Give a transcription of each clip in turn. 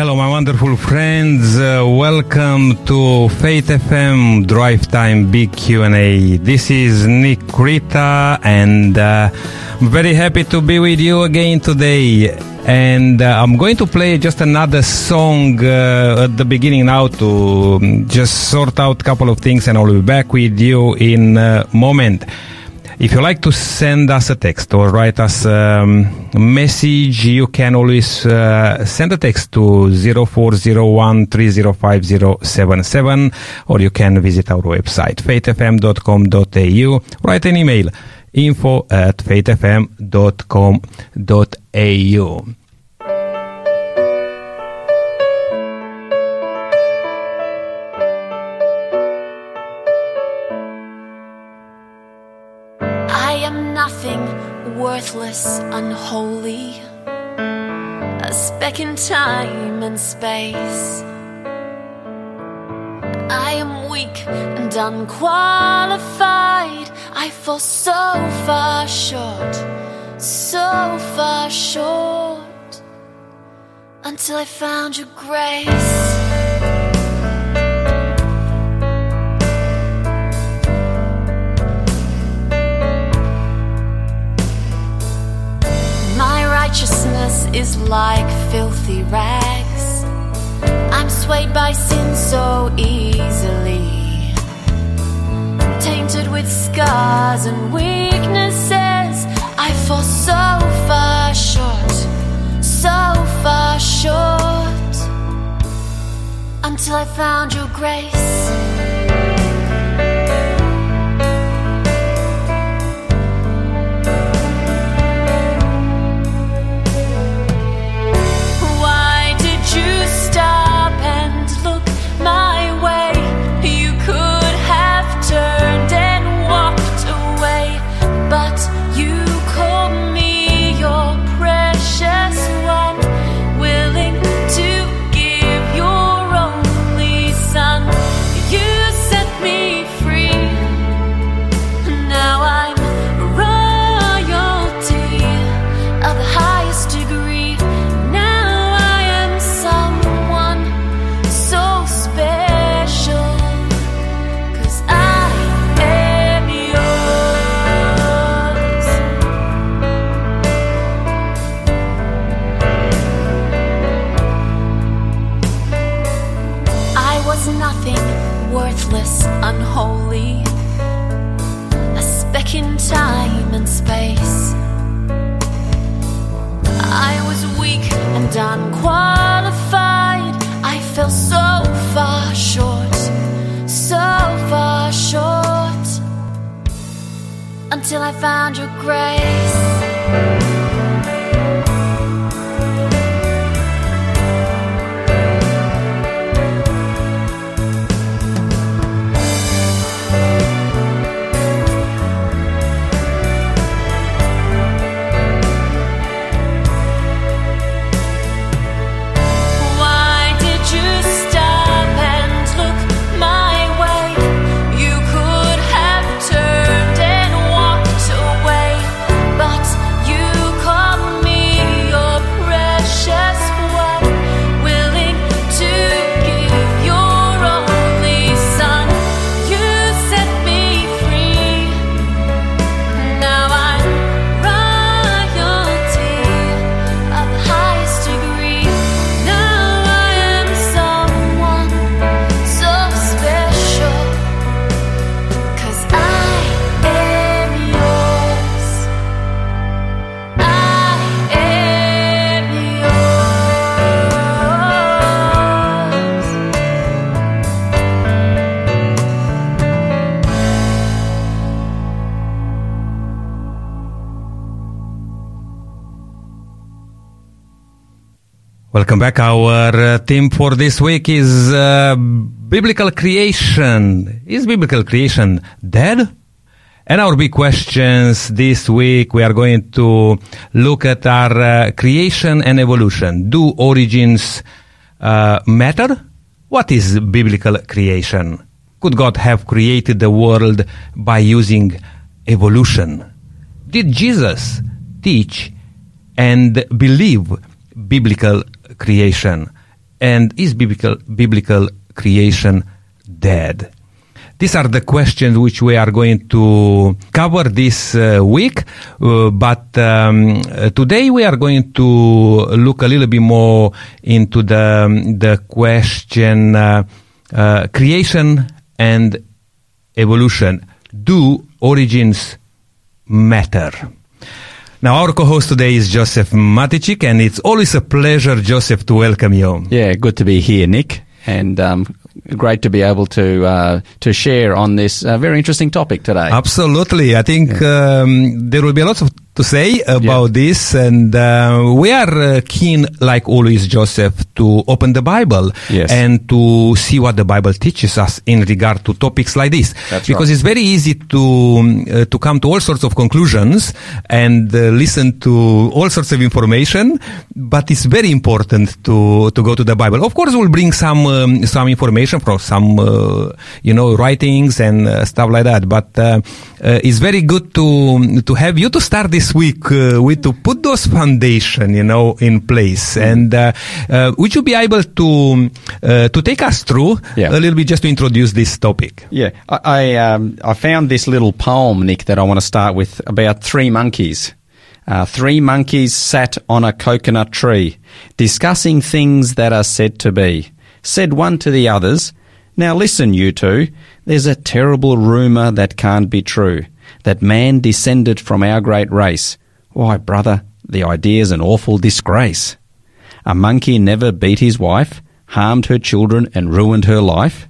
Hello, my wonderful friends. Uh, welcome to Faith FM Drive Time Big Q&A. This is Nick Rita and uh, I'm very happy to be with you again today. And uh, I'm going to play just another song uh, at the beginning now to um, just sort out a couple of things and I'll be back with you in a moment. If you like to send us a text or write us um, a message, you can always uh, send a text to 0401305077 or you can visit our website faithfm.com.au. Write an email info at faithfm.com.au. worthless, unholy, a speck in time and space. I am weak and unqualified. I fall so far short, so far short, until I found your grace. Righteousness is like filthy rags. I'm swayed by sin so easily. Tainted with scars and weaknesses. I fall so far short, so far short. Until I found your grace. Welcome back. Our uh, theme for this week is uh, biblical creation. Is biblical creation dead? And our big questions this week, we are going to look at our uh, creation and evolution. Do origins uh, matter? What is biblical creation? Could God have created the world by using evolution? Did Jesus teach and believe biblical creation? And is biblical, biblical creation dead? These are the questions which we are going to cover this uh, week. Uh, but um, today we are going to look a little bit more into the the question uh, uh, creation and evolution. Do origins matter? Now, our co-host today is Joseph Matichik, and it's always a pleasure, Joseph, to welcome you. Yeah, good to be here, Nick, and um, great to be able to uh, to share on this uh, very interesting topic today. Absolutely, I think um, there will be a lot of to say about this, and uh, we are uh, keen, like always, Joseph, to open the Bible Yes. and to see what the Bible teaches us in regard to topics like this. That's because right. it's very easy to um, uh, to come to all sorts of conclusions and uh, listen to all sorts of information, but it's very important to to go to the Bible. Of course, we'll bring some um, some information from some uh, you know writings and uh, stuff like that. But uh, uh, it's very good to to have you to start this week uh, with to put those foundation you know in place. Mm. And would you be able to uh, to take us through Yeah. a little bit just to introduce this topic? Yeah, I I, um, I found this little poem, Nick, that I want to start with about three monkeys. Uh, three monkeys sat on a coconut tree, discussing things that are said to be. Said one to the others, Now listen, you two, there's a terrible rumour that can't be true, that man descended from our great race. Why, brother, the idea's an awful disgrace. A monkey never beat his wife, harmed her children, and ruined her life.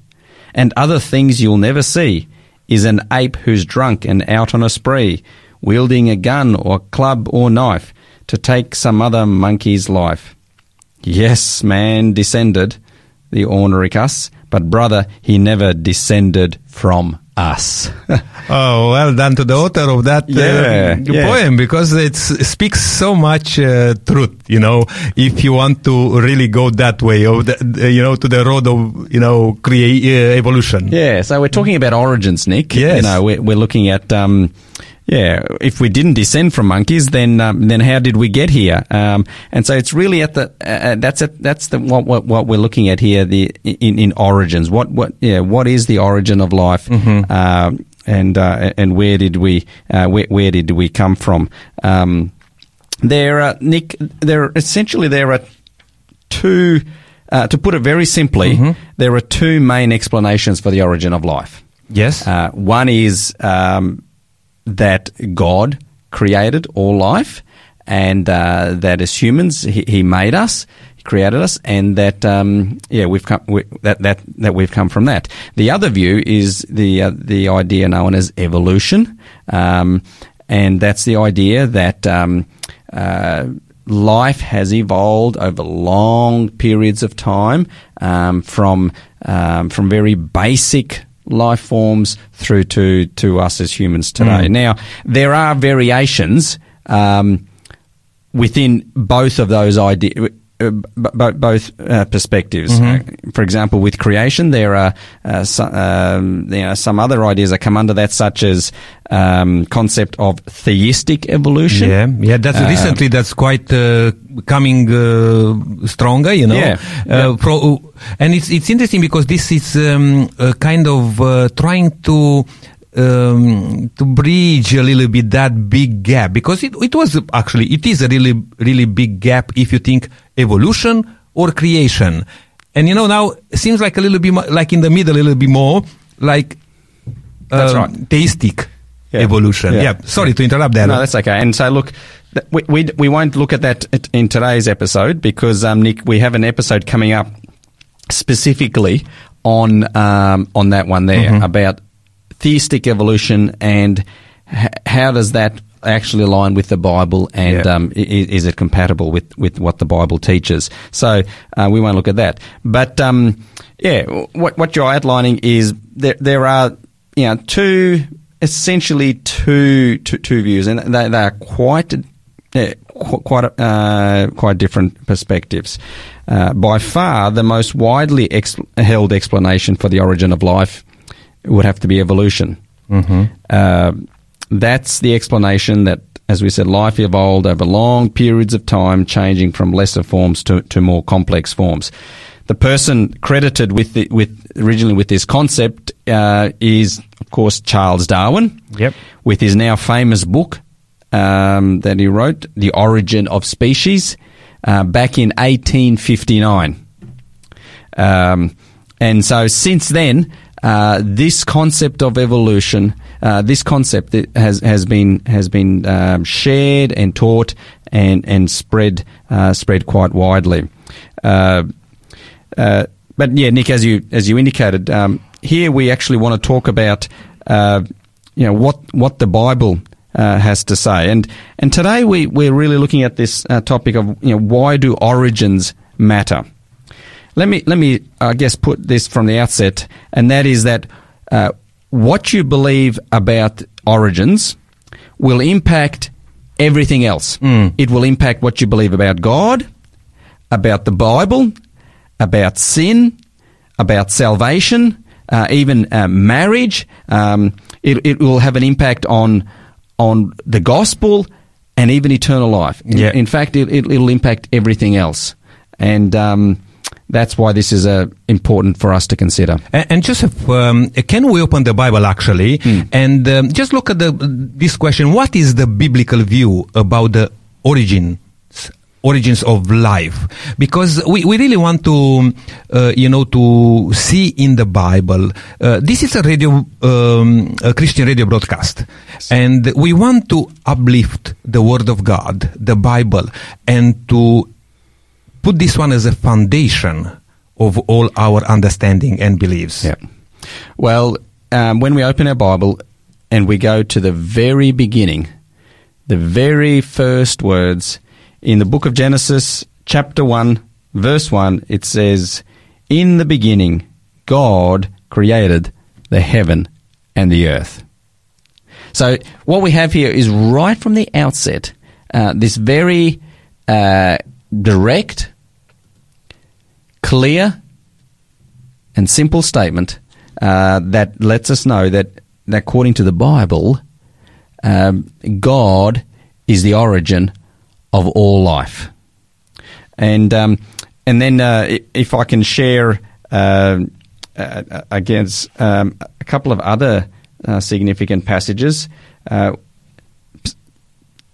And other things you'll never see is an ape who's drunk and out on a spree, wielding a gun or club or knife to take some other monkey's life. Yes, man descended, the ornery cuss, but brother, he never descended from us. Oh, well done to the author of that uh, Yeah, yeah. poem because it speaks so much uh, truth. You know, if you want to really go that way, the, the- you know, to the road of you know, create uh, evolution. Yeah, so we're talking about origins, Nick. Yes. You know, we're, we're looking at, um, yeah, if we didn't descend from monkeys, then um, then how did we get here? Um, and so it's really at the uh, that's at, that's the what, what what we're looking at here the in, in origins. What what yeah what is the origin of life? Um, and uh, and where did we uh, where, where did we come from? Um, there, are, Nick. There essentially there are two. Uh, to put it very simply, there are two main explanations for the origin of life. Yes. Uh, one is um, that God created all life, and uh, that as humans, he, he made us, He created us, and that um, yeah, we've come we, that that that we've come from that. The other view is the uh, the idea known as evolution, um, and that's the idea that. Um, uh, life has evolved over long periods of time um, from um, from very basic life forms through to to us as humans today. Now there are variations um, within both of those ideas. Uh, b- b- both uh, perspectives. Uh, for example, with creation, there are uh, so, um, you know, some other ideas that come under that, such as um, concept of theistic evolution. Yeah, yeah. That's Uh, recently that's quite uh, coming uh, stronger, you know. Yeah, Uh, pro- and it's it's interesting because this is um, kind of uh, trying to. Um, to bridge a little bit that big gap because it, it was actually it is a really really big gap if you think evolution or creation and you know now it seems like a little bit mo- like in the middle a little bit more like That's um, right. theistic Yeah. evolution Yeah. yeah, sorry to interrupt there No, that's okay. And so, look, we, we, we won't look at that in today's episode because, um, Nick, we have an episode coming up specifically on um, on that one there about theistic evolution and how does that actually align with the Bible and Yeah. um, i- i- is it compatible with, with what the Bible teaches? So uh, we won't look at that. But um, yeah, what what you're outlining is there there are you know two essentially two two, two views and they, they are quite yeah, quite uh, quite different perspectives. Uh, by far, the most widely ex- held explanation for the origin of life would have to be evolution. Uh, that's the explanation that, as we said, life evolved over long periods of time, changing from lesser forms to, to more complex forms. the person credited with the, with originally with this concept uh, is, of course, Charles Darwin. Yep. With his now famous book um, that he wrote, "The Origin of Species," uh, back in 1859. Um, and so since then, uh, this concept of evolution, uh, this concept has has been has been um, shared and taught and and spread uh, spread quite widely. Uh, uh, but yeah, Nick, as you as you indicated, um, here we actually want to talk about you know what what the Bible uh, has to say, and and today we we're really looking at this uh, topic of you know why do origins matter. Let me let me I guess put this from the outset, and that is that uh, what you believe about origins will impact everything else. It will impact what you believe about God, about the Bible, about sin, about salvation, uh, even uh, marriage. Um, it, it will have an impact on on the gospel and even eternal life. In- Yeah. In, fact, it, it, it'll impact everything else, and um, that's why this is uh, important for us to consider. And, and Joseph, um, can we open the Bible actually and um, just look at the, this question? What is the biblical view about the origins? Origins of life, because we, we really want to, uh, you know, to see in the Bible. Uh, this is a radio, um, a Christian radio broadcast, and we want to uplift the Word of God, the Bible, and to put this one as a foundation of all our understanding and beliefs. Yeah. Well, um, when we open our Bible and we go to the very beginning, the very first words in the book of Genesis, chapter 1, verse 1, it says, In the beginning, God created the heaven and the earth. So, what we have here is right from the outset, uh, this very uh, direct, clear, and simple statement uh, that lets us know that, that according to the Bible, um, God is the origin of all life. And um, and then uh, if I can share uh, uh, against um, a couple of other uh, significant passages uh,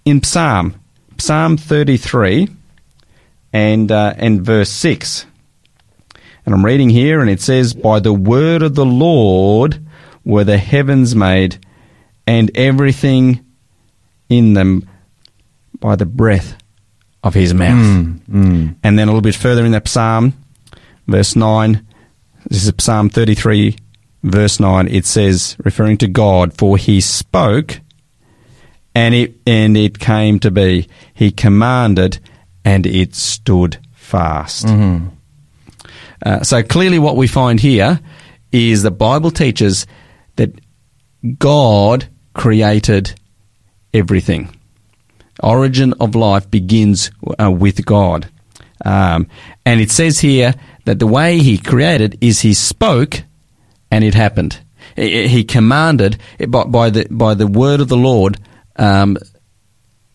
in Psalm Psalm thirty three and uh, and verse six. And I'm reading here, and it says, By the word of the Lord were the heavens made, and everything in them by the breath of his mouth. And then a little bit further in that psalm, verse 9, this is Psalm 33, verse 9, it says, referring to God, For he spoke, and it, and it came to be. He commanded, and it stood fast. Uh, so clearly, what we find here is the Bible teaches that God created everything. Origin of life begins uh, with God. Um, and it says here that the way He created is He spoke and it happened. He he commanded by, by the by the word of the Lord. Um,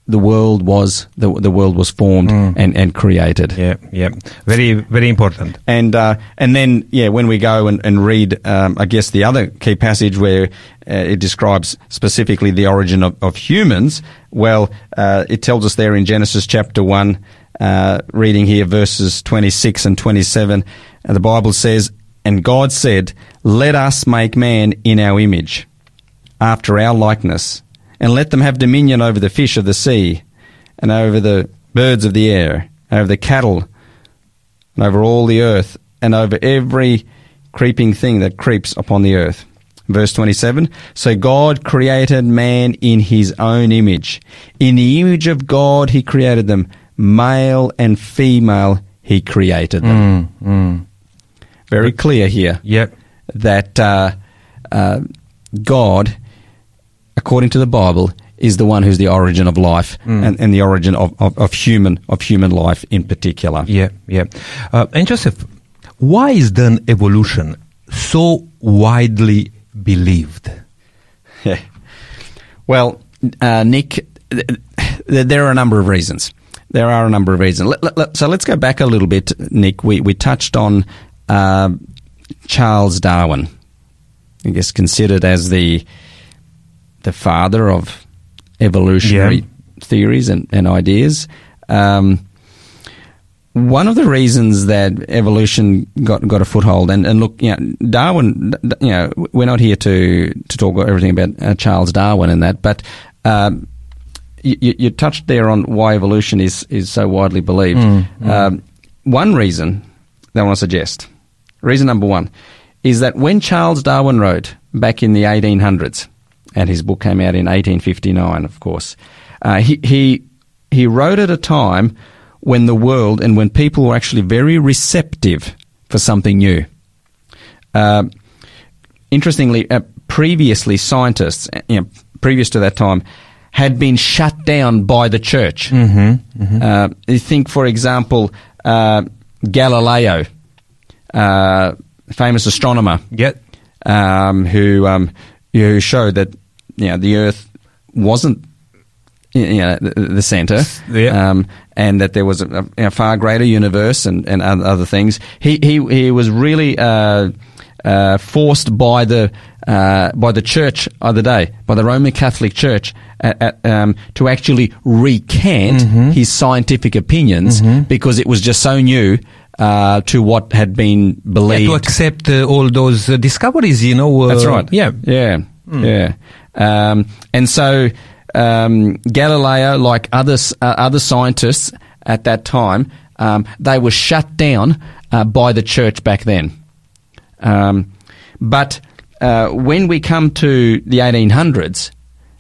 the world was the the world was formed and, and created. Yeah, yeah, very, very important. And uh, and then yeah, when we go and, and read, um, I guess the other key passage where uh, it describes specifically the origin of, of humans. Well, uh, it tells us there in Genesis chapter one, uh, reading here verses twenty six and twenty seven, and the Bible says, "And God said, Let us make man in our image, after our likeness, and let them have dominion over the fish of the sea, and over the birds of the air, and over the cattle." and over all the earth, and over every creeping thing that creeps upon the earth. Verse 27 So God created man in his own image. In the image of God he created them. Male and female he created them. Very clear here Yeah, that uh, uh, God, according to the Bible, is the one who's the origin of life and, and the origin of, of, of human of human life in particular. yeah, yeah. Uh, and Joseph, why is then evolution so widely believed? Yeah. Well, uh, Nick, th- th- there are a number of reasons. there are a number of reasons. Let, let, let- so let's go back a little bit, Nick. We we touched on uh, Charles Darwin. I guess considered as the the father of evolutionary Yeah. theories and, and ideas. Um, one of the reasons that evolution got got a foothold, and, and look, you know, Darwin, you know, we're not here to to talk everything about uh, Charles Darwin and that, but um, you, you touched there on why evolution is is so widely believed. Um, one reason that I want to suggest, reason number one, is that when Charles Darwin wrote back in the 1800s, and his book came out in 1859, of course, uh, he he he wrote at a time when the world and when people were actually very receptive for something new. Uh, interestingly, uh, previously scientists, uh, you know, previous to that time, had been shut down by the church. Mm-hmm, Uh, you think, for example, uh, Galileo, uh, famous astronomer, Yeah. um, who um, who showed that you know the Earth wasn't you know the, the center, Yeah. um, and that there was a, a far greater universe and, and other things. He he he was really uh, uh, forced by the uh, by the Church of the day, by the Roman Catholic Church. At, at, um, to actually recant Mm-hmm. his scientific opinions because it was just so new uh, to what had been Yeah, believed. to accept uh, all those uh, discoveries, you know. That's right. Yeah. Yeah. Yeah. Um, and so um, Galileo, like other uh, other scientists at that time, um, they were shut down uh, by the church back then. Um, but uh, when we come to the 1800s,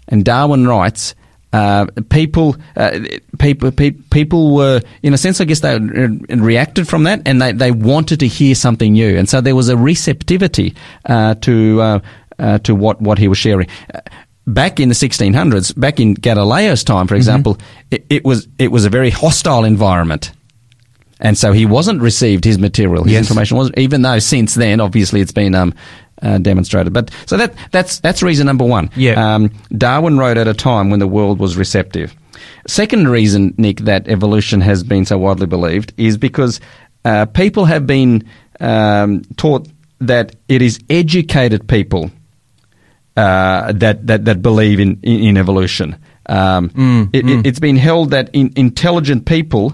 and Darwin writes, uh, people, uh, people, pe- people were, in a sense, I guess they re- reacted from that, and they, they wanted to hear something new, and so there was a receptivity uh, to uh, to what what he was sharing. Uh, Back in the 1600s, back in Galileo's time, for example, it, it was it was a very hostile environment and so he wasn't received his material. His Yes. information was, even though since then, obviously, it's been um, uh, demonstrated. But so that that's that's reason number one. Yeah. Um, Darwin wrote at a time when the world was receptive. Second reason, Nick, that evolution has been so widely believed is because uh, people have been um, taught that it is educated people uh, that, that that believe in in, in evolution. Um, it, it, it's been held that in, intelligent people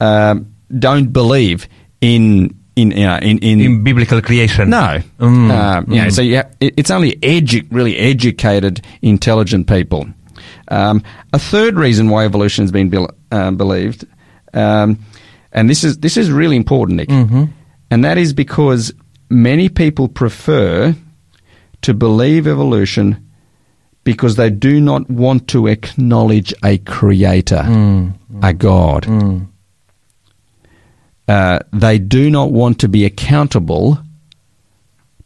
um, don't believe in in uh, in, in, In biblical creation. no. Mm, Um, you know, so you ha- it, it's only edu- really educated, intelligent people. Um, a third reason why evolution has been bel um, believed, um, and this is this is really important, Nick, and that is because many people prefer to believe evolution because they do not want to acknowledge a creator, a God. Uh, they do not want to be accountable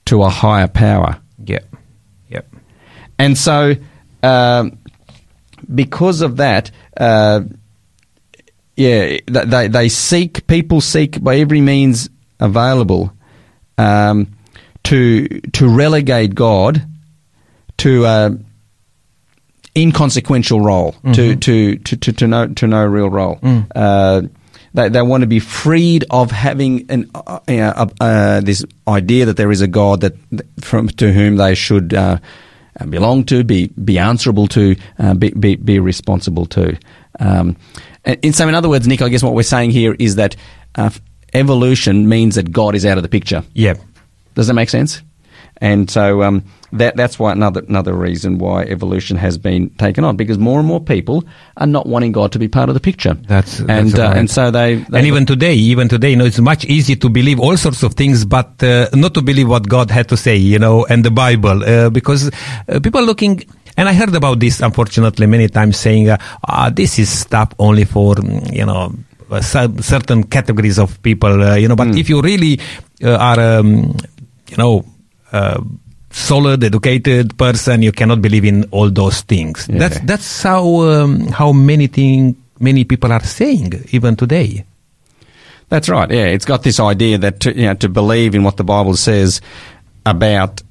to a higher power. Yeah. Yeah. And so, um, because of that, uh, yeah, they, they seek, people seek by every means available um, to, to relegate God to a inconsequential role, to, to, to, to, to, no, to no real role. Uh, they, they want to be freed of having an, uh, uh, uh, this idea that there is a God that from to whom they should uh, uh, belong to, be be answerable to, uh, be, be be responsible to. Um, and so, in other words, Nick, I guess what we're saying here is that uh, evolution means that God is out of the picture. Yeah. Does that make sense? And so um, that that's why another another reason why evolution has been taken on because more and more people are not wanting God to be part of the picture. That's- and that's uh, and so they, they and even today, even today, you know, it's much easier to believe all sorts of things, but uh, not to believe what God had to say, you know, and the Bible, uh, because uh, people are looking. And I heard about this, unfortunately, many times saying, uh, ah, "This is stuff only for mm, you know." uh, Certain categories of people, uh, you know, but if you really uh, are, um, you know, uh, solid, educated person, you cannot believe in all those things. Yeah. That's that's how um, how many thing many people are saying even today. That's right. Yeah, it's got this idea that to, you know to believe in what the Bible says about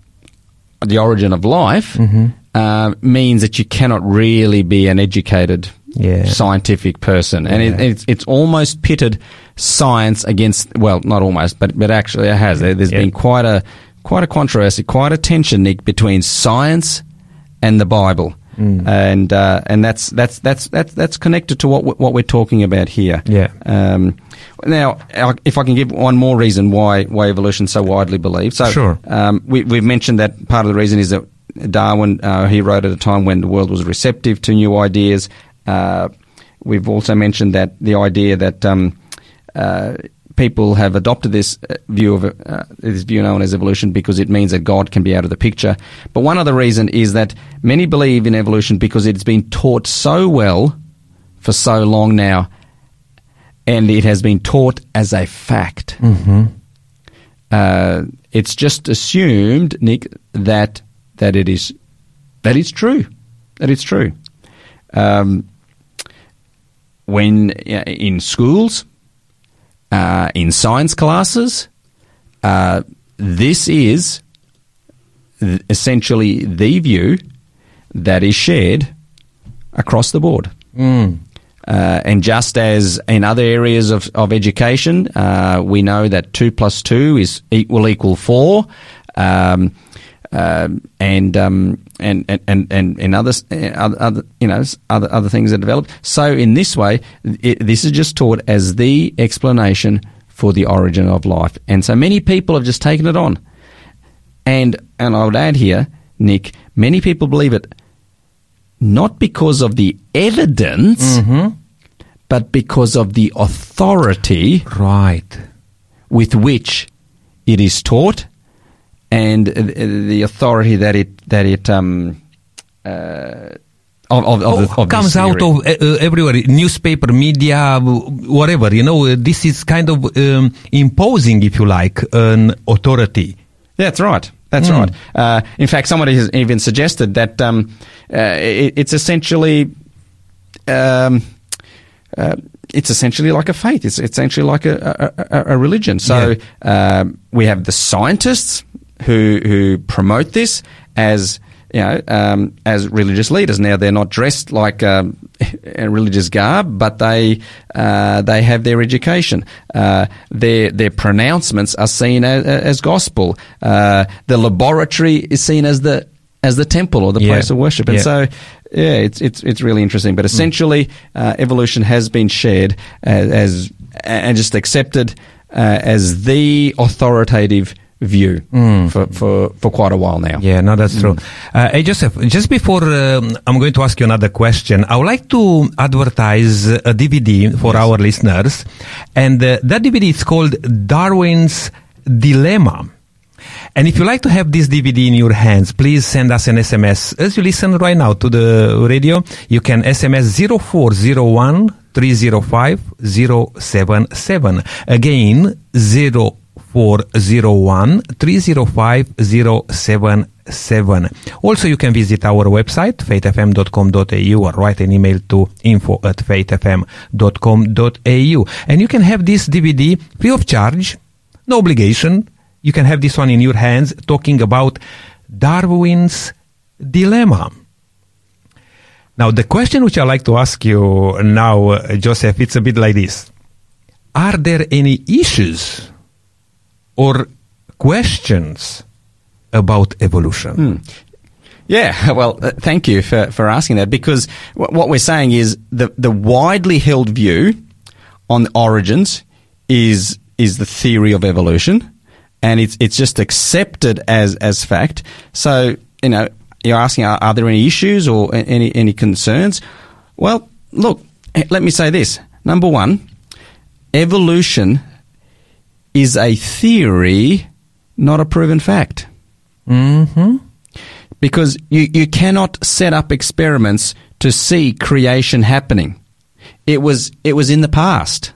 the origin of life Mm-hmm. uh, means that you cannot really be an educated Yeah. scientific person, and it, it's it's almost pitted science against well, not almost, but but actually it has. There- There's Yeah. been quite a quite a controversy, quite a tension, Nick, between science and the Bible. Mm. And uh, and that's that's that's that's that's connected to what what we're talking about here. Yeah. Um, now, if I can give one more reason why why evolution so widely believed. So, Sure. um, we, we've mentioned that part of the reason is that Darwin uh, he wrote at a time when the world was receptive to new ideas. Uh, we've also mentioned that the idea that um, uh, people have adopted this uh, view of uh, this view known as evolution because it means that God can be out of the picture. But one other reason is that many believe in evolution because it's been taught so well for so long now, and it has been taught as a fact. Mm-hmm. Uh, it's just assumed, Nick, that that it is that it's true, that it's true. Um, when uh, in schools, uh, in science classes, uh, this is essentially the view that is shared across the board. Mm. Uh, and just as in other areas of, of education, uh, we know that two plus two is equal equal four, um, um, and, um, and and and and other, uh, other other you know other other things that develop. So in this way, it, this is just taught as the explanation for the origin of life, and so many people have just taken it on. And and I would add here, Nick, many people believe it not because of the evidence, Mm-hmm. but because of the authority Right. with which it is taught and uh, the authority that it that it um uh, of, of, of, Oh, the, comes out of uh, uh, everywhere newspaper media whatever you know uh, this is kind of um, imposing if you like an authority That's right. That's Mm. right. Uh, in fact, somebody has even suggested that um, uh, it, it's essentially um, uh, it's essentially like a faith. It's essentially like a, a, a- a religion. So um, we have the scientists who who promote this as you know um, as religious leaders. Now they're not dressed like um, a religious garb, but they uh, they have their education. Uh, their their pronouncements are seen as, as gospel. Uh, the laboratory is seen as the as the temple or the Yeah. place of worship, and Yeah. so yeah, it's it's it's really interesting. But essentially, uh, evolution has been shared as, as and just accepted uh, as the authoritative view for, for for quite a while now. Yeah, no, that's true. Uh, hey, Joseph, just before um, I'm going to ask you another question, I would like to advertise a DVD for our listeners. And uh, that DVD is called Darwin's Dilemma. And if you like to have this DVD in your hands, please send us an SMS. As you listen right now to the radio, you can SMS 0401 305 077. Again, 0401 305 077. Also, you can visit our website, faithfm.com.au or write an email to info at faithfm.com.au. And you can have this DVD free of charge, no obligation. You can have this one in your hands talking about Darwin's dilemma. Now, the question which I like to ask you now, Joseph, it's a bit like this. Are there any issues or questions about evolution? Yeah, well, uh, thank you for, for asking that because w- what we're saying is the, the widely held view on origins is is the theory of evolution, and it's it's just accepted as as fact. So you know, you're asking, are, are there any issues or any any concerns? Well, look, let me say this. Number one, evolution is a theory, not a proven fact Mm-hmm. because you, you cannot set up experiments to see creation happening. It was it was in the past.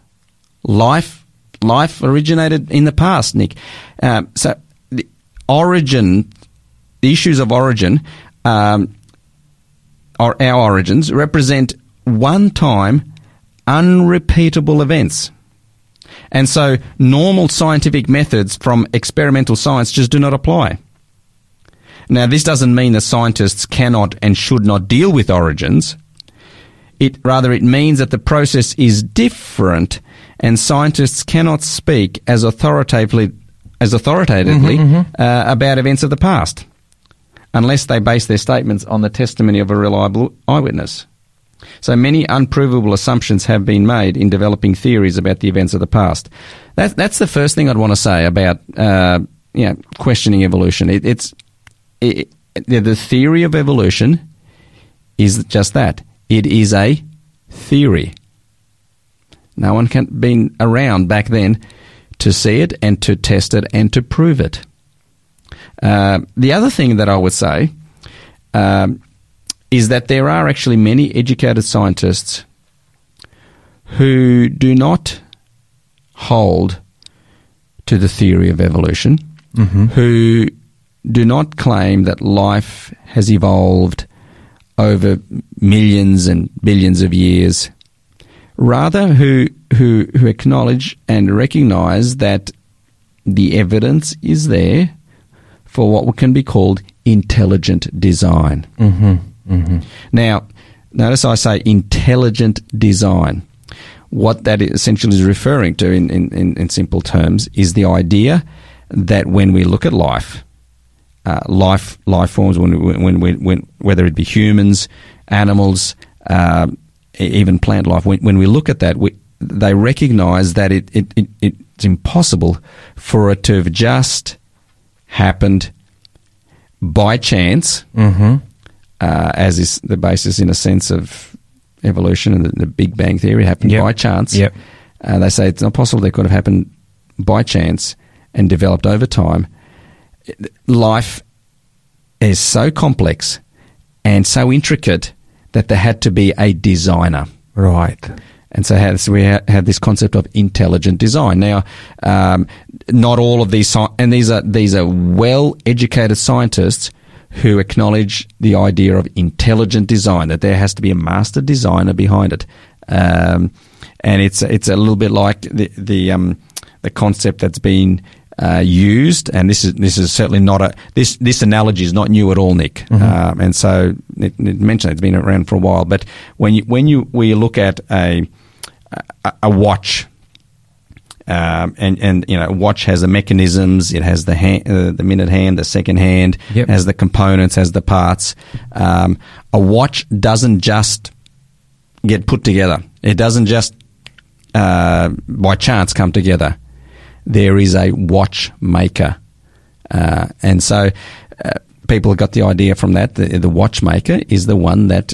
Life life originated in the past, Nick. Um, so the origin, the issues of origin, um, or our origins represent one-time, unrepeatable events. And so normal scientific methods from experimental science just do not apply. Now, this doesn't mean that scientists cannot and should not deal with origins. it rather it means that the process is different, and scientists cannot speak as authoritatively as authoritatively Uh, about events of the past, unless they base their statements on the testimony of a reliable eyewitness. So many unprovable assumptions have been made in developing theories about the events of the past. That, that's the first thing I'd want to say about uh, you know, questioning evolution. It, it's it, the the theory of evolution is just that. It is a theory. No one can been around back then to see it and to test it and to prove it. Uh, the other thing that I would say um, is that there are actually many educated scientists who do not hold to the theory of evolution, mm-hmm. who do not claim that life has evolved over millions and billions of years, rather who who who acknowledge and recognize that the evidence is there for what can be called intelligent design. Mm-hmm. Now, notice I say intelligent design. What that essentially is referring to, in, in, in, simple terms, is the idea that when we look at life, uh, life life forms, when, when, when, when whether it be humans, animals, uh, even plant life, when, when we look at that, we, they recognise that it, it, it, it's impossible for it to have just happened by chance, uh, as is the basis, in a sense, of evolution and the, the Big Bang Theory happened Yep. by chance. Yep. Uh, they say it's not possible they could have happened by chance and developed over time. Life is so complex and so intricate that there had to be a designer. Right. And so, we ha- had this concept of intelligent design. Now, um, not all of these, and these are these are well-educated scientists who acknowledge the idea of intelligent design. That there has to be a master designer behind it, um, and it's it's a little bit like the the um, the concept that's been uh, used, and this is this is certainly not a this this analogy is not new at all, Nick. Um, and so it, it mentioned it's been around for a while. But when you when you we look at a a, a watch, um, and and you know, watch has the mechanisms. It has the hand, uh, the minute hand, the second hand, Yep. has the components, has the parts. Um, a watch doesn't just get put together. It doesn't just uh, by chance come together. There is a watchmaker, uh, and so uh, people got the idea from that. The, the watchmaker is the one that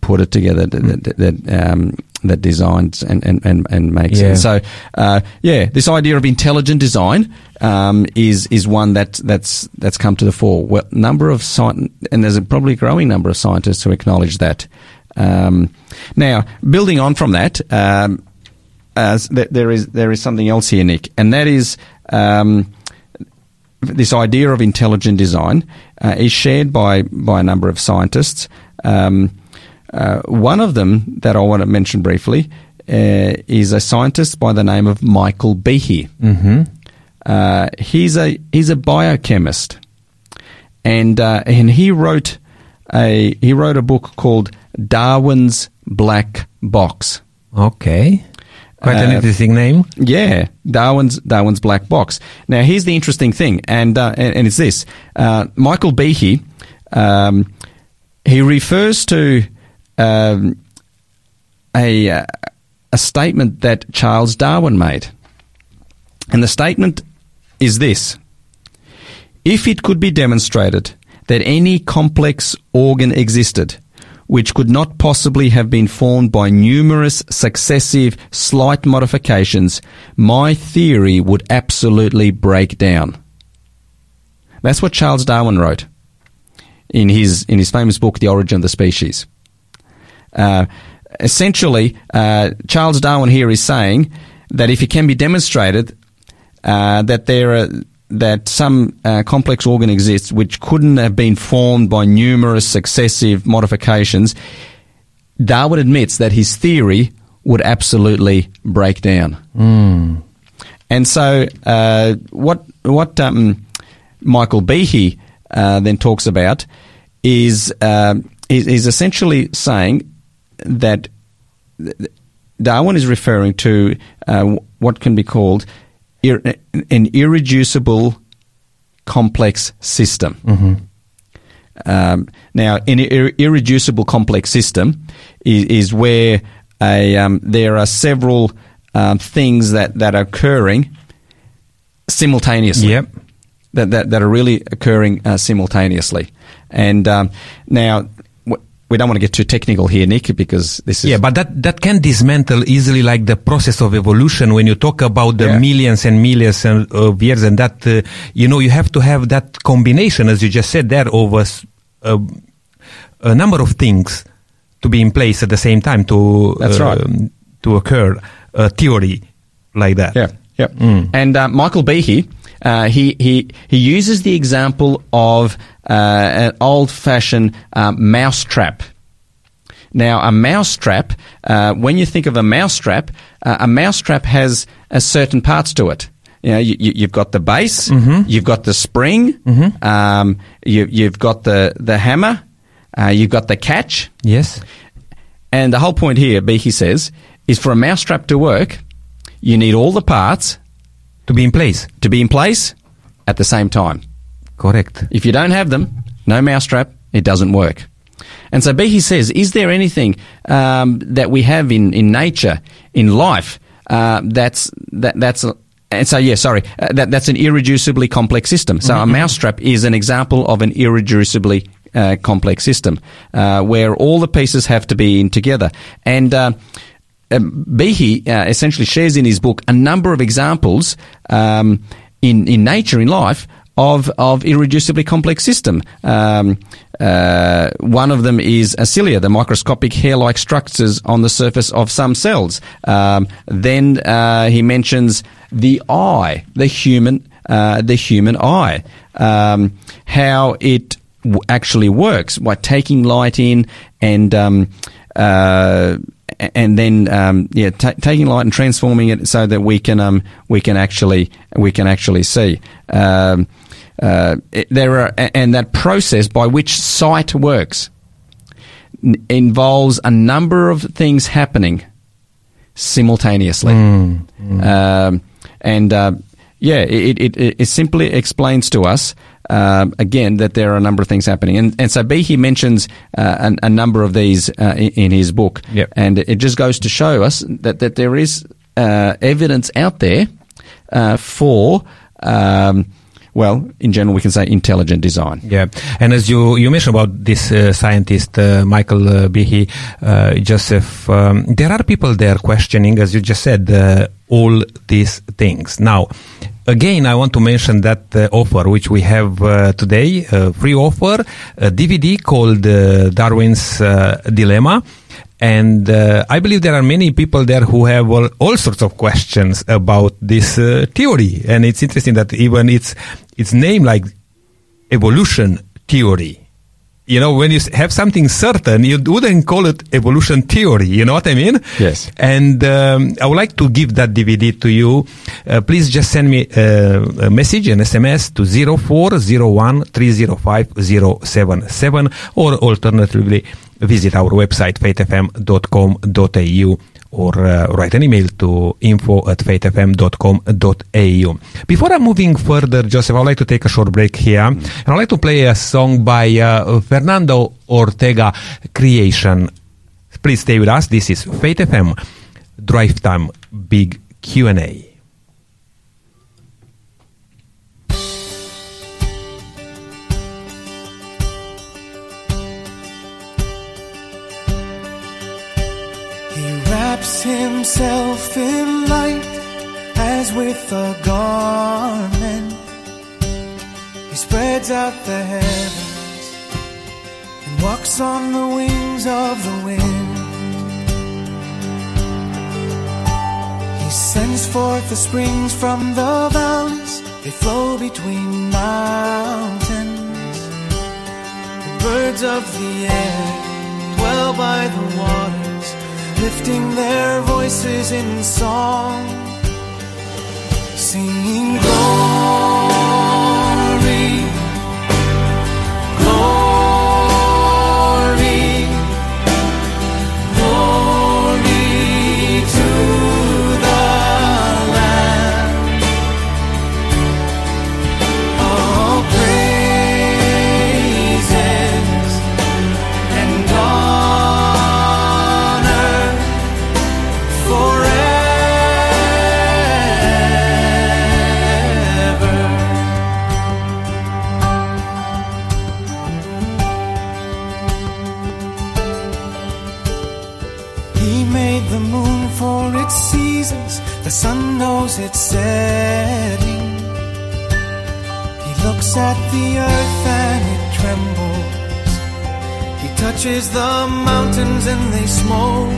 put it together, that that, that, um, that designs and, and, and, and makes Yeah. it. So, uh, yeah, this idea of intelligent design um, is is one that that's that's come to the fore. Well, number of sci- and there's a probably growing number of scientists who acknowledge that. Um, now, building on from that, um, there is there is something else here, Nick, and that is. Um, this idea of intelligent design uh, is shared by, by a number of scientists. Um, uh, one of them that I want to mention briefly uh, is a scientist by the name of Michael Behe. Mm-hmm. Uh, he's a he's a biochemist, and uh, and he wrote a he wrote a book called Darwin's Black Box. Okay. Quite an Uh, interesting name. Yeah, Darwin's Darwin's black box. Now, here's the interesting thing, and uh, and, and it's this: uh, Michael Behe, um, he refers to um, a uh, a statement that Charles Darwin made, and the statement is this: If it could be demonstrated that any complex organ existed which could not possibly have been formed by numerous successive slight modifications, my theory would absolutely break down. That's what Charles Darwin wrote in his in his famous book, The Origin of the Species. Uh, essentially, uh, Charles Darwin here is saying that if it can be demonstrated uh, that there are that some uh, complex organ exists which couldn't have been formed by numerous successive modifications, Darwin admits that his theory would absolutely break down. And so, uh, what what um, Michael Behe uh, then talks about is, is is essentially saying that Darwin is referring to uh, what can be called ir- an irreducible complex system. Um, now, an ir- irreducible complex system is, is where a, um, there are several um, things that, that are occurring simultaneously Yep. that, that, that are really occurring uh, simultaneously. And um, now, we don't want to get too technical here, Nick, because this is. Yeah, but that, that can dismantle easily like the process of evolution when you talk about the Yeah. millions and millions and- of years and that, uh, you know, you have to have that combination, as you just said there, of a number of things to be in place at the same time to, That's right. um, to occur, a theory like that. Yeah, yeah. Mm. And uh, Michael Behe, uh, he he he uses the example of uh, an old-fashioned um, mouse trap. Now, a mouse trap. Uh, when you think of a mouse trap, uh, a mouse trap has uh, certain parts to it. You know, you, you've got the base, you've got the spring, um, you, you've got the the hammer, uh, you've got the catch, Yes? and the whole point here, Behe says, is for a mousetrap to work, you need all the parts To be in place. to be in place at the same time. Correct. If you don't have them, no mousetrap, it doesn't work. And so Behe says, is there anything um, that we have in, in nature, in life, uh, that's that that's and so yeah, sorry, uh, that that's an irreducibly complex system. So a mousetrap is an example of an irreducibly uh, complex system uh, where all the pieces have to be in together. And uh, um, Behe uh, essentially shares in his book a number of examples um, in in nature, in life, of of irreducibly complex system. Um, uh, one of them is a cilia, the microscopic hair-like structures on the surface of some cells. Um, then uh, he mentions the eye, the human, uh, the human eye, um, how it w- actually works by taking light in and um, uh, and then um, yeah, ta taking light and transforming it so that we can um, we can actually we can actually see. Um, uh, it- there are and that process by which sight works n- involves a number of things happening simultaneously. Um, and uh, yeah, it, it, it, it simply explains to us um, again that there are a number of things happening. And, and so Behe mentions uh, an, a number of these uh, in, in his book. Yep. And it just goes to show us that, that there is uh, evidence out there uh, for. Um, well, in general, we can say intelligent design. Yeah, and as you you mentioned about this uh, scientist uh, Michael uh, Behe, uh, Joseph, um, there are people there questioning, as you just said, uh, all these things. Now, again, I want to mention that uh, offer which we have today, free offer, a DVD called Darwin's Dilemma. And uh, I believe there are many people there who have all, all sorts of questions about this uh, theory, and it's interesting that even it's it's named like evolution theory. You know, when you have something certain, you wouldn't call it evolution theory. You know what I mean? Yes. And um, I would like to give that DVD to you. Uh, please just send me uh, a message, an SMS to 0401 305 077 or alternatively visit our website faithfm.com.au or uh, write an email to info at faithfm.com.au. Before I'm moving further, Joseph, I'd like to take a short break here. And I'd like to play a song by uh, Fernando Ortega, Creation. Please stay with us. This is Faith FM Drive Time Big Q&A. Wraps himself in light as with a garment. He spreads out the heavens and walks on the wings of the wind. He sends forth the springs from the valleys, they flow between mountains. The birds of the air dwell by the waters, lifting their voices in song, singing glory, He touches the mountains and they smoke.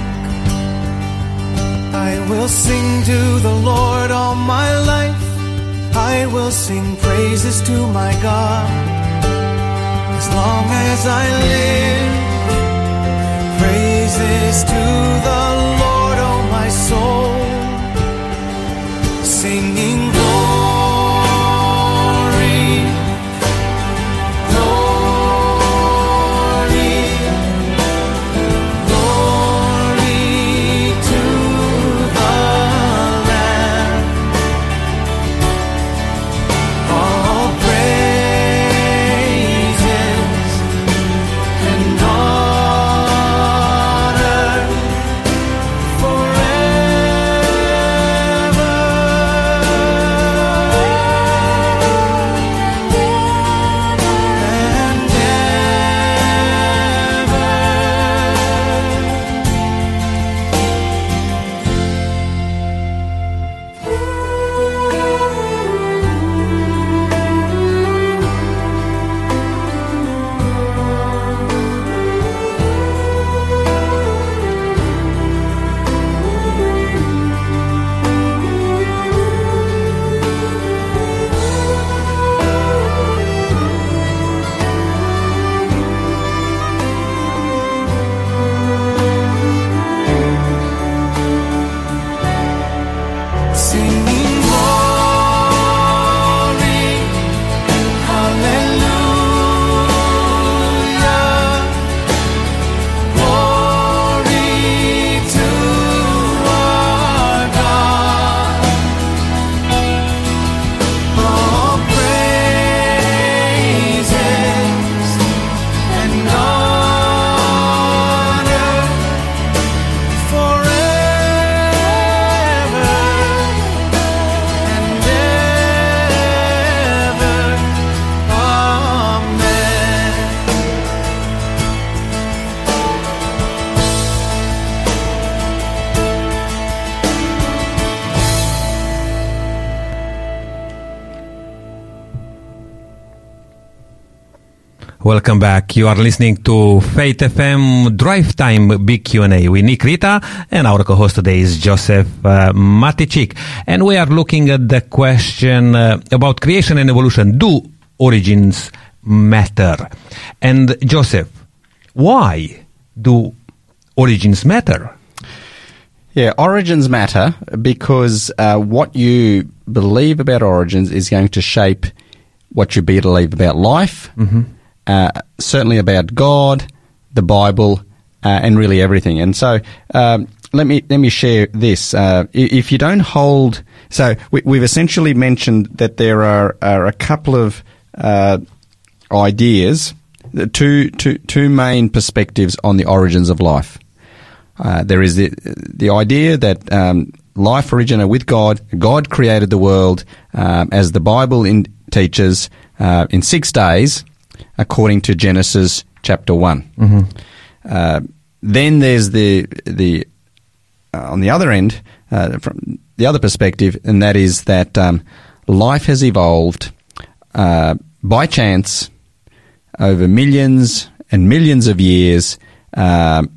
I will sing to the Lord all my life. I will sing praises to my God. As long as I live, praises to the Lord, Welcome back. You are listening to Faith FM Drive Time Big Q&A with Nick Rita and our co-host today is Joseph uh, Matichik. And we are looking at the question uh, about creation and evolution. Do origins matter? And Joseph, why do origins matter? Yeah, origins matter because uh, what you believe about origins is going to shape what you believe about life, uh, certainly about God, the Bible, uh, and really everything. And so, um, let me let me share this. Uh, if you don't hold, so we, we've essentially mentioned that there are, are a couple of uh, ideas, two, two, two main perspectives on the origins of life. Uh, there is the the idea that um, life originated with God. God created the world, um, as the Bible in, teaches, uh, in six days, according to Genesis chapter one. Uh, then there's the the uh, on the other end, uh, from the other perspective, and that is that um, life has evolved uh, by chance over millions and millions of years um,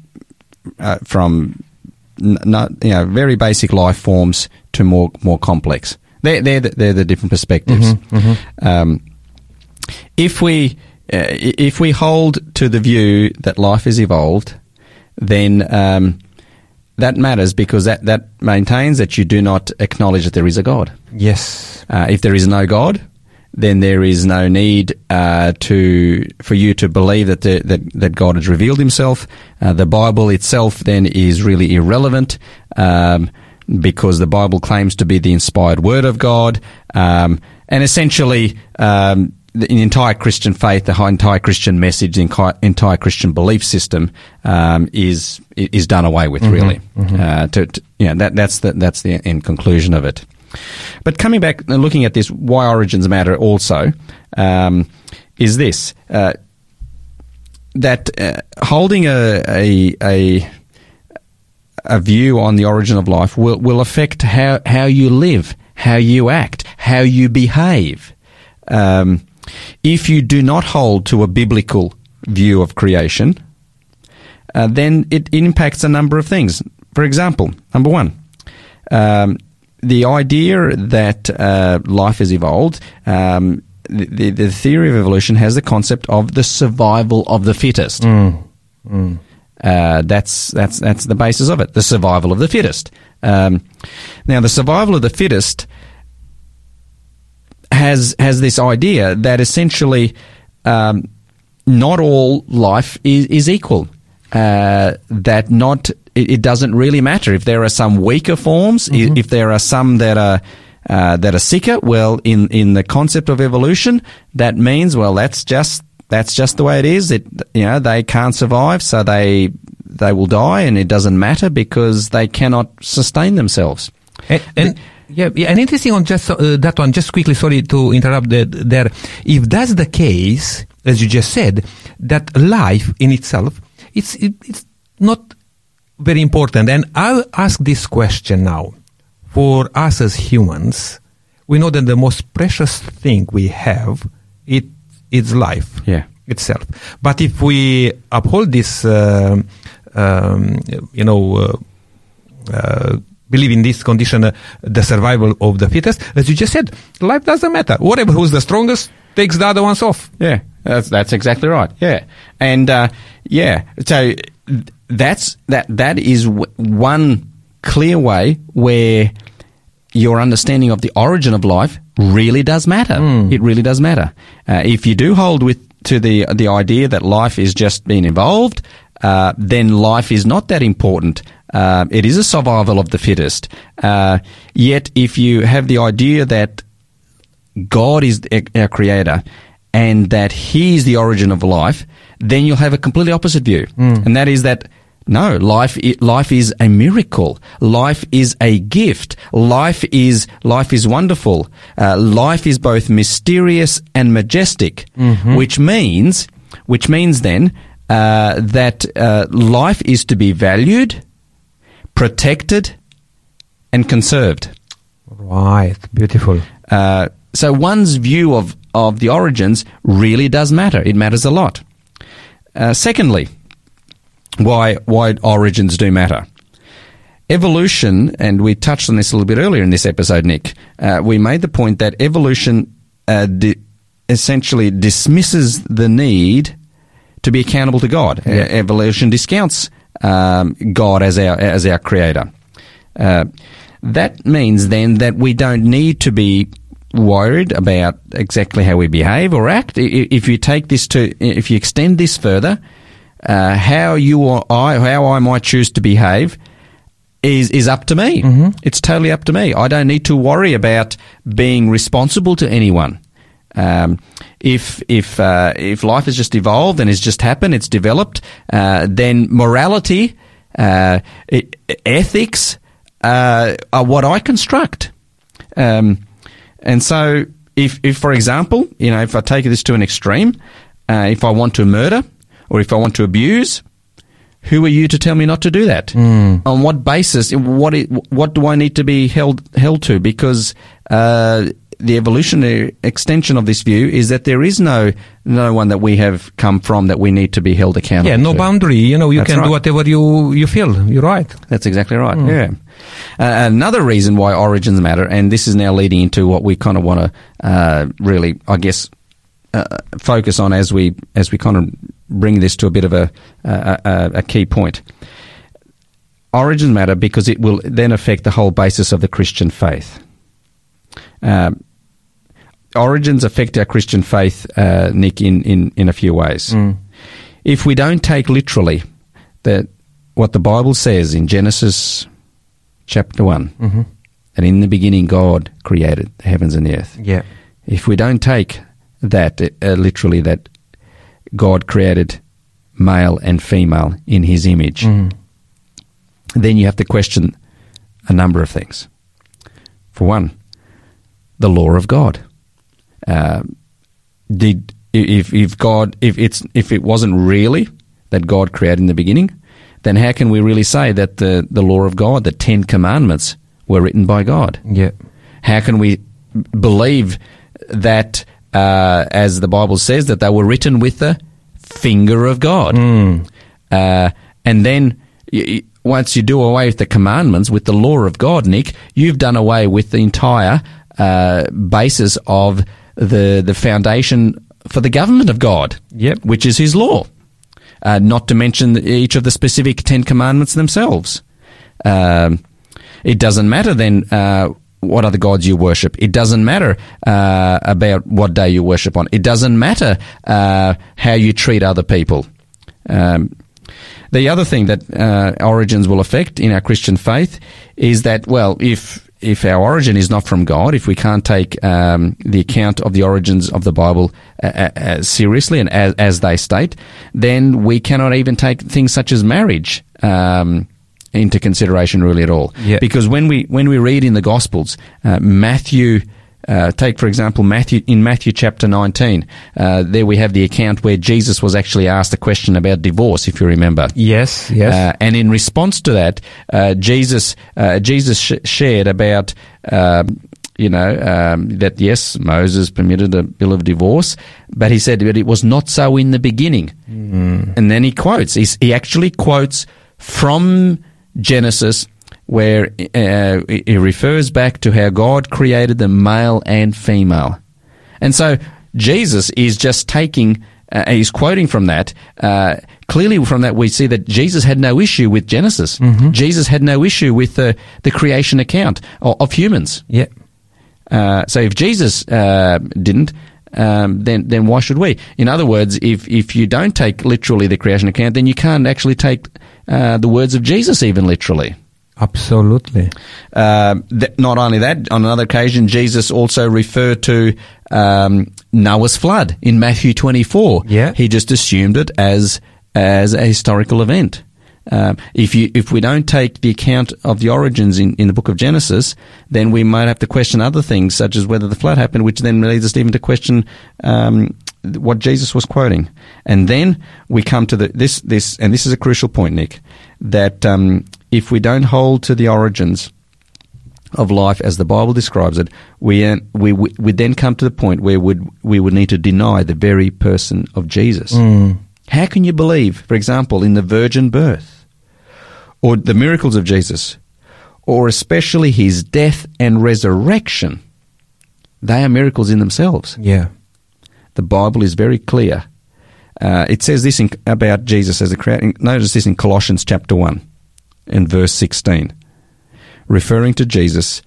uh, from not, you know very basic life forms to more more complex. They're they're the, they're the different perspectives. Um, if we uh, if we hold to the view that life is evolved, then um, that matters because that, that maintains that you do not acknowledge that there is a God. Yes. Uh, if there is no God, then there is no need uh, to for you to believe that the, that that God has revealed Himself. Uh, the Bible itself then is really irrelevant um, because the Bible claims to be the inspired Word of God, um, and essentially. Um, the the entire Christian faith, the entire Christian message, the entire- Christian belief system um, is is done away with. Really, Uh, to, to, you know, that that's the that's the end conclusion of it. But coming back and looking at this, why origins matter also um, is this uh, that uh, holding a, a a a view on the origin of life will, will affect how, how you live, how you act, how you behave. Um, if you do not hold to a biblical view of creation, uh, then it impacts a number of things. For example, number one, um, the idea that uh, life has evolved, um, the, the theory of evolution has the concept of the survival of the fittest. Uh, that's that's that's the basis of it. The survival of the fittest. Um, now, the survival of the fittest has has this idea that essentially um, not all life is, is equal. Uh, that not it, it doesn't really matter if there are some weaker forms, i if there are some that are uh, that are sicker. Well, in in the concept of evolution, that means well that's just that's just the way it is. It you know they can't survive, so they they will die, and it doesn't matter because they cannot sustain themselves. And, and yeah, yeah, and interesting on just uh, that one. Just quickly, sorry to interrupt the, there. If that's the case, as you just said, that life in itself, it's it, it's not very important. And I'll ask this question now: for us as humans, we know that the most precious thing we have it is life Yeah. itself. But if we uphold this, um um, you know, uh, uh, believe in this condition, uh, the survival of the fittest, as you just said, life doesn't matter. Whatever who's the strongest takes the other ones off. Yeah, that's that's exactly right. Yeah, and uh, yeah, so that's that that is w- one clear way where your understanding of the origin of life really does matter. It really does matter. Uh, if you do hold with to the the idea that life is just being evolved, uh, then life is not that important. Uh, it is a survival of the fittest. Uh, yet, if you have the idea that God is our creator and that He is the origin of life, then you'll have a completely opposite view. And that is that no, life, life is a miracle. Life is a gift. Life is, life is wonderful. Uh, life is both mysterious and majestic, which means, which means then, uh, that, uh, life is to be valued, protected, and conserved. Right, beautiful. Uh, so one's view of, of the origins really does matter. It matters a lot. Uh, secondly, why why origins do matter. Evolution, and we touched on this a little bit earlier in this episode, Nick. Uh, we made the point that evolution uh, di- essentially dismisses the need to be accountable to God. E- evolution discounts um, God as our as our creator. Uh, that means then that we don't need to be worried about exactly how we behave or act. If you take this to, if you extend this further, uh, how you or I, how I might choose to behave is is up to me. It's totally up to me. I don't need to worry about being responsible to anyone. Um, if if uh, if life has just evolved and has just happened, it's developed, uh, then morality, uh, e- ethics uh, are what I construct. Um, and so, if, if, for example, you know, if I take this to an extreme, uh, if I want to murder or if I want to abuse, who are you to tell me not to do that? On what basis? What what do I need to be held held to? Because uh, the evolutionary extension of this view is that there is no no one that we have come from that we need to be held accountable. Yeah, no to. boundary. You know, you That's can right. do whatever you, you feel. You're right. That's exactly right. Yeah. Uh, another reason why origins matter, and this is now leading into what we kind of want to uh, really, I guess, uh, focus on as we as we kind of bring this to a bit of a a, a, a key point. Origins matter because it will then affect the whole basis of the Christian faith. Um, origins affect our Christian faith, uh, Nick, in, in, in a few ways. If we don't take literally that what the Bible says in Genesis chapter one, and in the beginning God created the heavens and the earth. Yeah. If we don't take that uh, literally, that God created male and female in His image, then you have to question a number of things. For one, the law of God. Uh, did if if God if it's if it wasn't really that God created in the beginning, then how can we really say that the, the law of God, the Ten Commandments, were written by God? Yeah. How can we believe that, uh, as the Bible says, that they were written with the finger of God? Uh, and then y once you do away with the commandments, with the law of God, Nick, you've done away with the entire uh, basis of the the foundation for the government of God, Yep. which is His law. Uh, not to mention each of the specific Ten Commandments themselves. Um, it doesn't matter then uh, what other gods you worship. It doesn't matter uh, about what day you worship on. It doesn't matter uh, how you treat other people. Um, the other thing that uh, origins will affect in our Christian faith is that, well, if if our origin is not from God, if we can't take um, the account of the origins of the Bible uh, uh, uh, seriously and as, as they state, then we cannot even take things such as marriage um, into consideration really at all. Yeah. Because when we when we read in the Gospels, uh, Matthew. Uh, take for example Matthew in Matthew chapter 19. Uh, there we have the account where Jesus was actually asked a question about divorce, if you remember. Yes, yes. Uh, and in response to that, uh, Jesus uh, Jesus sh- shared about um, you know um, that yes, Moses permitted a bill of divorce, but he said that it was not so in the beginning. And then he quotes. He's, he actually quotes from Genesis. Where uh, he refers back to how God created the male and female. And so Jesus is just taking, uh, he's quoting from that. Uh, clearly, from that, we see that Jesus had no issue with Genesis. Jesus had no issue with the, the creation account of, of humans. yeah. Uh, so if Jesus uh, didn't, um, then then why should we? In other words, if if you don't take literally the creation account, then you can't actually take uh, the words of Jesus even literally. Absolutely. Um, th- not only that, on another occasion, Jesus also referred to um, Noah's flood in Matthew 24. Yeah. He just assumed it as as a historical event. Um, if you if we don't take the account of the origins in, in the book of Genesis, then we might have to question other things, such as whether the flood happened, which then leads us even to question um, what Jesus was quoting. And then we come to the this this and this is a crucial point, Nick, that um, if we don't hold to the origins of life as the Bible describes it, we we we would then come to the point where would we would need to deny the very person of Jesus. How can you believe, for example, in the virgin birth, or the miracles of Jesus, or especially his death and resurrection? They are miracles in themselves. Yeah. The Bible is very clear. Uh, it says this in, about Jesus as a creator. Notice this in Colossians chapter 1 and verse 16. Referring to Jesus,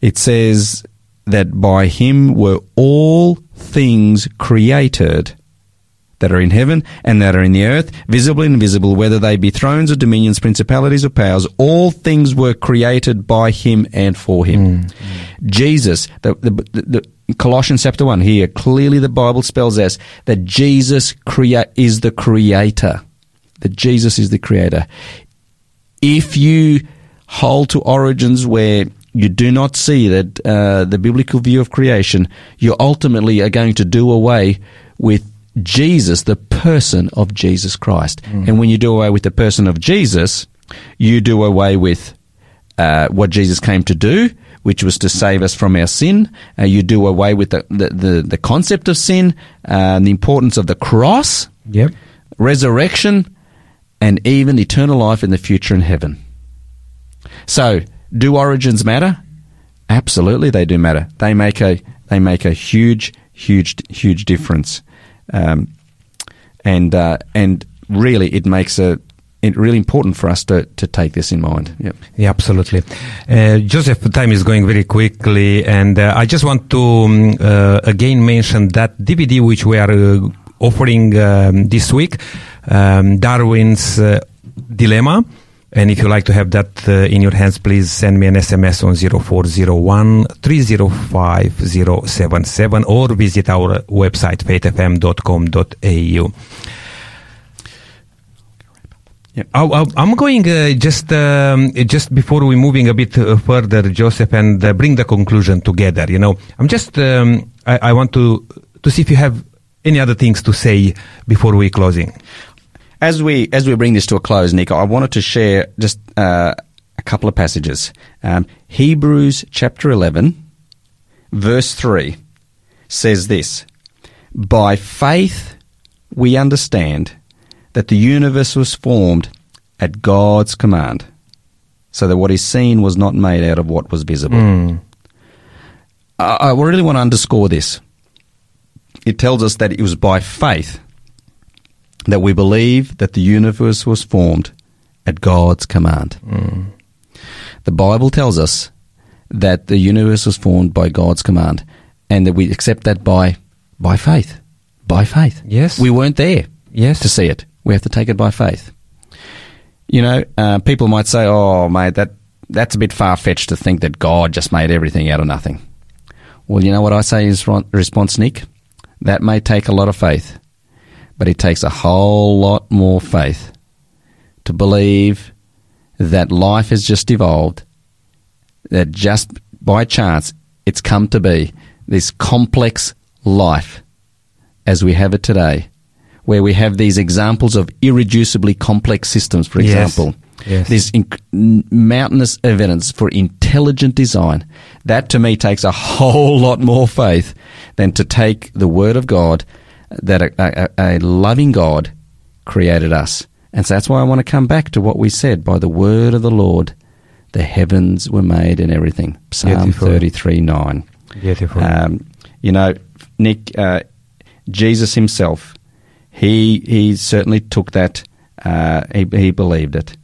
it says that by him were all things created that are in heaven and that are in the earth, visible and invisible, whether they be thrones or dominions, principalities or powers, all things were created by him and for him. Mm. Jesus, the, the, the, Colossians chapter 1 here, clearly the Bible spells out that Jesus crea- is the creator. That Jesus is the creator. If you hold to origins where you do not see that uh, the biblical view of creation, you ultimately are going to do away with Jesus, the person of Jesus Christ. And when you do away with the person of Jesus, you do away with uh, what Jesus came to do, which was to save us from our sin. Uh, you do away with the, the, the, the concept of sin, uh, the importance of the cross, Yep. resurrection, and even eternal life in the future in heaven. So, do origins matter? Absolutely, they do matter. They make a they make a huge, huge, huge difference, um, and uh, and really, it makes a it really important for us to, to take this in mind. Yep. Yeah, absolutely. Uh, Joseph, time is going very quickly, and uh, I just want to um, uh, again mention that DVD which we are uh, offering um, this week, um, Darwin's uh, Dilemma. And if you like to have that uh, in your hands, please send me an SMS on 0401 305 or visit our website, faithfm.com.au. Yep. I, I'm going uh, just um, just before we moving a bit uh, further, Joseph, and uh, bring the conclusion together. You know, I'm just um, I, I want to to see if you have any other things to say before we closing. As we as we bring this to a close, Nico, I wanted to share just uh, a couple of passages. Um, Hebrews chapter eleven, verse three, says this: By faith we understand that the universe was formed at God's command, so that what is seen was not made out of what was visible. I, I really want to underscore this. It tells us that it was by faith that we believe that the universe was formed at God's command. The Bible tells us that the universe was formed by God's command, and that we accept that by by faith. By faith. Yes. We weren't there Yes. to see it. We have to take it by faith. You know, uh, people might say, "Oh, mate, that that's a bit far fetched to think that God just made everything out of nothing." Well, you know what I say is response, Nick. That may take a lot of faith, but it takes a whole lot more faith to believe that life has just evolved, that just by chance it's come to be this complex life as we have it today, where we have these examples of irreducibly complex systems, for example. Yes. This inc- mountainous evidence for intelligent design. That to me takes a whole lot more faith than to take the word of God that a, a, a loving God created us. And so that's why I want to come back to what we said by the word of the Lord, the heavens were made and everything. Psalm Beautiful. 33 9. Beautiful. Um, you know, Nick, uh, Jesus himself, he he certainly took that. Uh, he he believed it,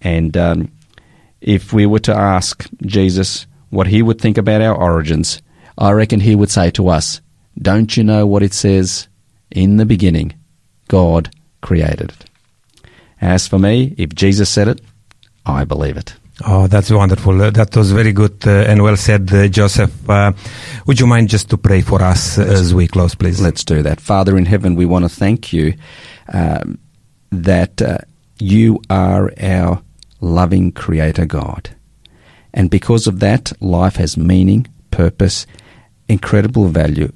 and um, if we were to ask Jesus what he would think about our origins, I reckon he would say to us, "Don't you know what it says in the beginning? God created it." As for me, if Jesus said it, I believe it. Oh, that's wonderful. Uh, that was very good uh, and well said, uh, Joseph. Uh, would you mind just to pray for us uh, as we close, please? Let's do that. Father in heaven, we want to thank you um, that uh, you are our loving Creator God. And because of that, life has meaning, purpose, incredible value.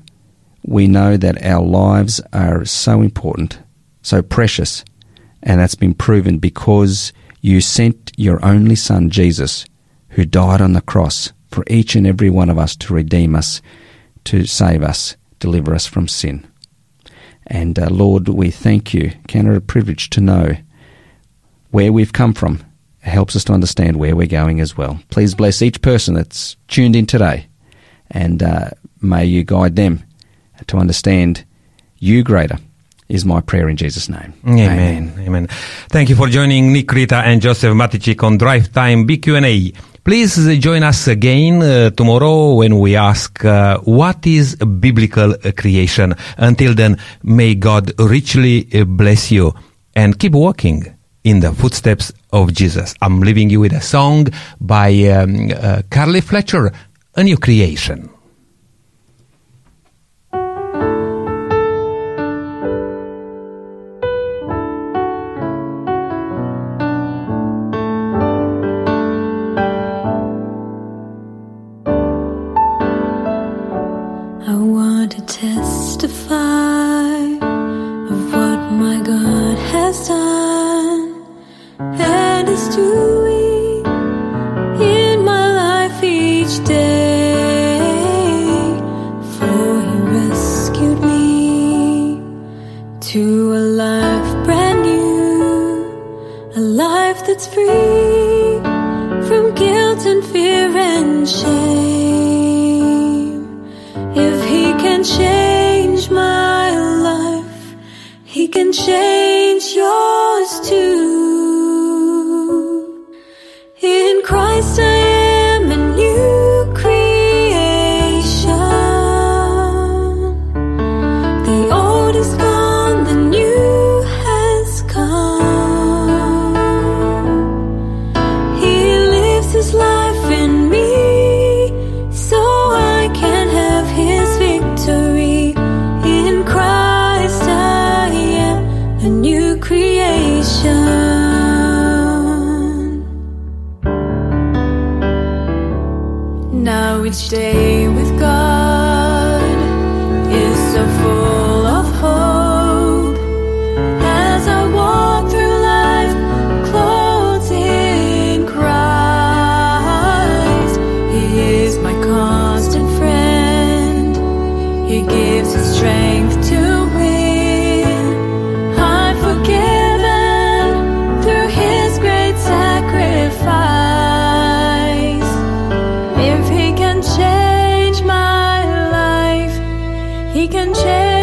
We know that our lives are so important, so precious, and that's been proven because you sent your only Son, Jesus, who died on the cross for each and every one of us to redeem us, to save us, deliver us from sin. And uh, Lord, we thank you. Count it a privilege to know where we've come from. It helps us to understand where we're going as well. Please bless each person that's tuned in today, and uh, may you guide them to understand you greater. Is my prayer in Jesus' name. Amen. Amen. Thank you for joining Nick Rita and Joseph Matichik on Drive Time BQ&A. Please uh, join us again uh, tomorrow when we ask uh, what is biblical creation. Until then, may God richly uh, bless you and keep walking in the footsteps of Jesus. I'm leaving you with a song by um, uh, Carly Fletcher, A New Creation. we can change.